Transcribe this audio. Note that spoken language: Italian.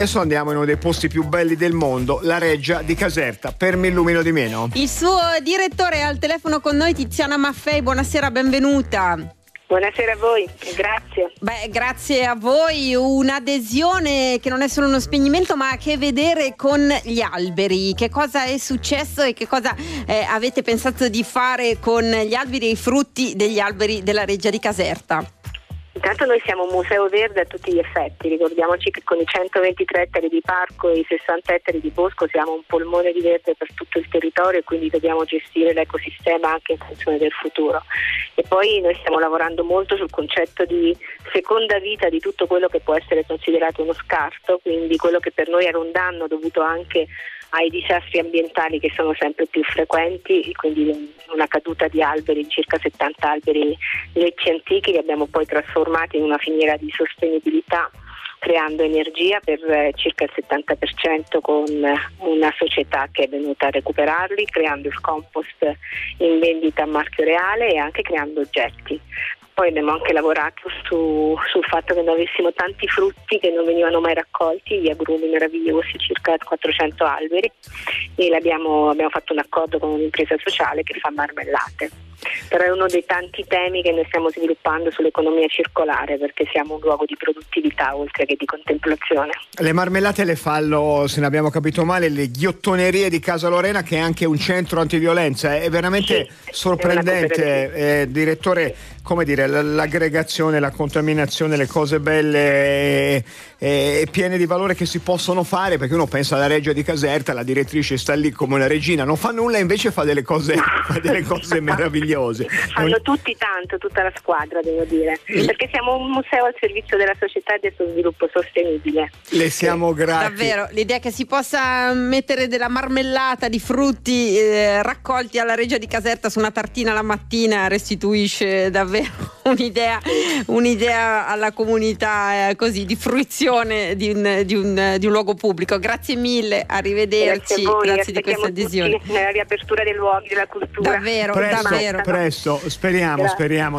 Adesso andiamo in uno dei posti più belli del mondo, la Reggia di Caserta. Per mi illumino di meno. Il suo direttore è al telefono con noi, Tiziana Maffei. Buonasera, benvenuta. Buonasera a voi, grazie. Beh, grazie a voi. Un'adesione che non è solo uno spegnimento, ma ha a che vedere con gli alberi. Che cosa è successo e che cosa eh, avete pensato di fare con gli alberi e i frutti degli alberi della Reggia di Caserta? Intanto noi siamo un museo verde a tutti gli effetti, ricordiamoci che con i 123 ettari di parco e i 60 ettari di bosco siamo un polmone di verde per tutto il territorio e quindi dobbiamo gestire l'ecosistema anche in funzione del futuro. E poi noi stiamo lavorando molto sul concetto di seconda vita di tutto quello che può essere considerato uno scarto, quindi quello che per noi era un danno dovuto anche ai disastri ambientali che sono sempre più frequenti, quindi una caduta di alberi, circa 70 alberi lecci antichi li abbiamo poi trasformati in una finiera di sostenibilità creando energia per eh, circa il 70% con una società che è venuta a recuperarli, creando il compost in vendita a marchio reale e anche creando oggetti. Poi abbiamo anche lavorato su, sul fatto che noi avessimo tanti frutti che non venivano mai raccolti, gli agrumi meravigliosi, circa 400 alberi, e abbiamo, fatto un accordo con un'impresa sociale che fa marmellate però è uno dei tanti temi che noi stiamo sviluppando sull'economia circolare perché siamo un luogo di produttività oltre che di contemplazione. Le marmellate le fallo, se ne abbiamo capito male, le ghiottonerie di Casa Lorena che è anche un centro antiviolenza, è veramente sì, sorprendente, è eh, direttore, come dire, l'aggregazione, la contaminazione, le cose belle e, e, piene di valore che si possono fare perché uno pensa alla Regia di Caserta, la direttrice sta lì come una regina, non fa nulla invece fa delle cose, fa delle cose meravigliose meravigliose. Fanno tutti tanto, tutta la squadra devo dire, perché siamo un museo al servizio della società e del suo sviluppo sostenibile. Le siamo grati. Davvero, l'idea che si possa mettere della marmellata di frutti eh, raccolti alla Regia di Caserta su una tartina la mattina restituisce davvero un'idea, un'idea alla comunità eh, così di fruizione di un, di, un, di un, luogo pubblico. Grazie mille, arrivederci, grazie, voi, grazie di questa adesione. Nella riapertura dei luoghi della cultura. Davvero, presto, davvero. Presto, speriamo, Grazie. speriamo.